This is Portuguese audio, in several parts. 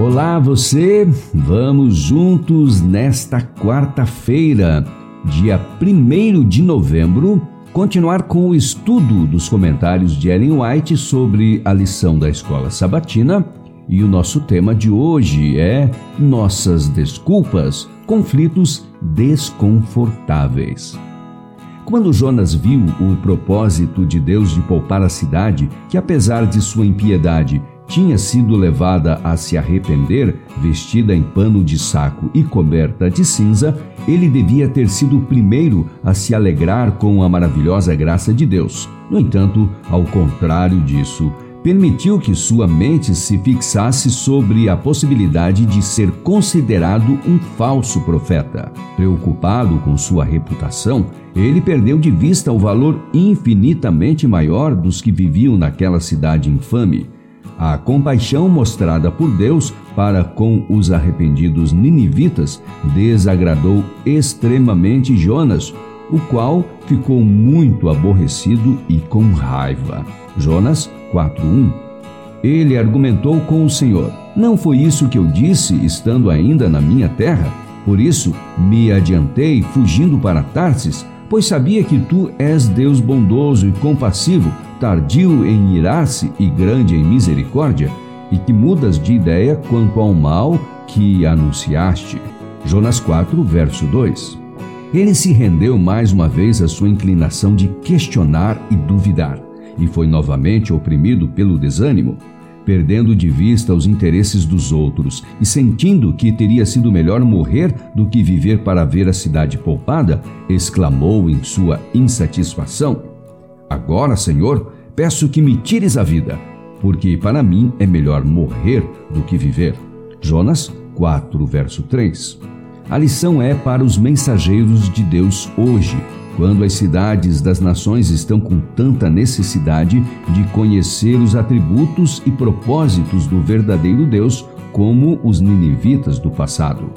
Olá, você! Vamos juntos nesta quarta-feira, dia 1 de novembro, continuar com o estudo dos comentários de Ellen White sobre a lição da escola sabatina. E o nosso tema de hoje é Nossas Desculpas, Conflitos Desconfortáveis. Quando Jonas viu o propósito de Deus de poupar a cidade, que apesar de sua impiedade tinha sido levada a se arrepender, vestida em pano de saco e coberta de cinza, ele devia ter sido o primeiro a se alegrar com a maravilhosa graça de Deus. No entanto, ao contrário disso, permitiu que sua mente se fixasse sobre a possibilidade de ser considerado um falso profeta. Preocupado com sua reputação, ele perdeu de vista o valor infinitamente maior dos que viviam naquela cidade infame. A compaixão mostrada por Deus para com os arrependidos ninivitas desagradou extremamente Jonas, o qual ficou muito aborrecido e com raiva. Jonas 4:1 Ele argumentou com o Senhor: Não foi isso que eu disse estando ainda na minha terra? Por isso me adiantei fugindo para Tarsis, pois sabia que tu és Deus bondoso e compassivo, tardio em irar-se e grande em misericórdia, e que mudas de ideia quanto ao mal que anunciaste. Jonas 4, verso 2. Ele se rendeu mais uma vez à sua inclinação de questionar e duvidar, e foi novamente oprimido pelo desânimo, perdendo de vista os interesses dos outros e sentindo que teria sido melhor morrer do que viver para ver a cidade poupada, exclamou em sua insatisfação: Agora, Senhor, peço que me tires a vida, porque para mim é melhor morrer do que viver. Jonas 4, verso 3. A lição é para os mensageiros de Deus hoje, quando as cidades das nações estão com tanta necessidade de conhecer os atributos e propósitos do verdadeiro Deus, como os ninivitas do passado.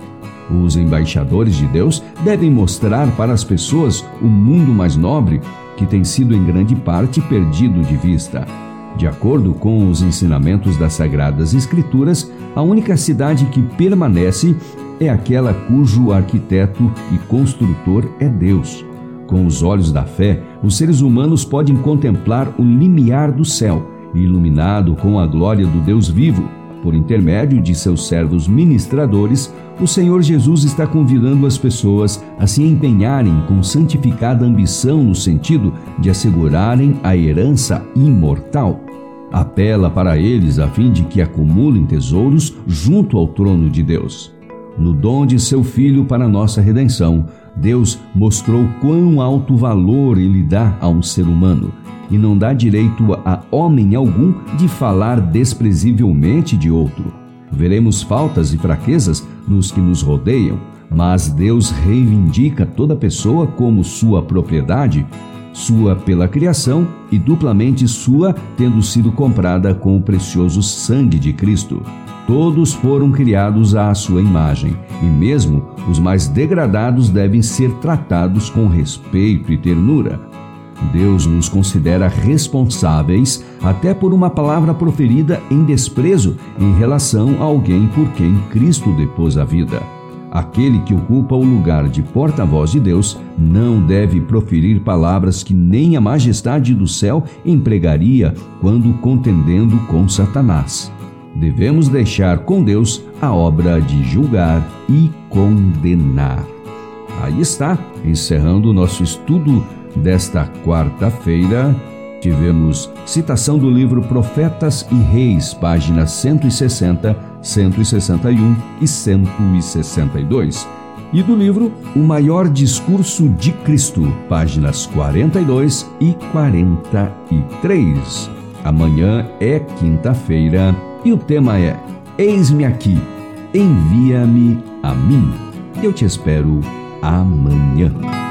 Os embaixadores de Deus devem mostrar para as pessoas o mundo mais nobre que tem sido em grande parte perdido de vista. De acordo com os ensinamentos das Sagradas Escrituras, a única cidade que permanece é aquela cujo arquiteto e construtor é Deus. Com os olhos da fé, os seres humanos podem contemplar o limiar do céu, iluminado com a glória do Deus vivo por intermédio de seus servos ministradores, o Senhor Jesus está convidando as pessoas a se empenharem com santificada ambição no sentido de assegurarem a herança imortal. Apela para eles a fim de que acumulem tesouros junto ao trono de Deus. No dom de seu Filho para nossa redenção, Deus mostrou quão alto valor ele dá a um ser humano e não dá direito a homem algum de falar desprezivelmente de outro. Veremos faltas e fraquezas nos que nos rodeiam, mas Deus reivindica toda pessoa como sua propriedade, sua pela criação e duplamente sua, tendo sido comprada com o precioso sangue de Cristo. Todos foram criados à sua imagem, e mesmo os mais degradados devem ser tratados com respeito e ternura. Deus nos considera responsáveis até por uma palavra proferida em desprezo em relação a alguém por quem Cristo depôs a vida. Aquele que ocupa o lugar de porta-voz de Deus não deve proferir palavras que nem a majestade do céu empregaria quando contendendo com Satanás. Devemos deixar com Deus a obra de julgar e condenar. Aí está, encerrando o nosso estudo desta quarta-feira, tivemos citação do livro Profetas e Reis, páginas 160, 161 e 162. E do livro O Maior Discurso de Cristo, páginas 42 e 43. Amanhã é quinta-feira e o tema é Eis-me aqui, envia-me a mim. Eu te espero amanhã.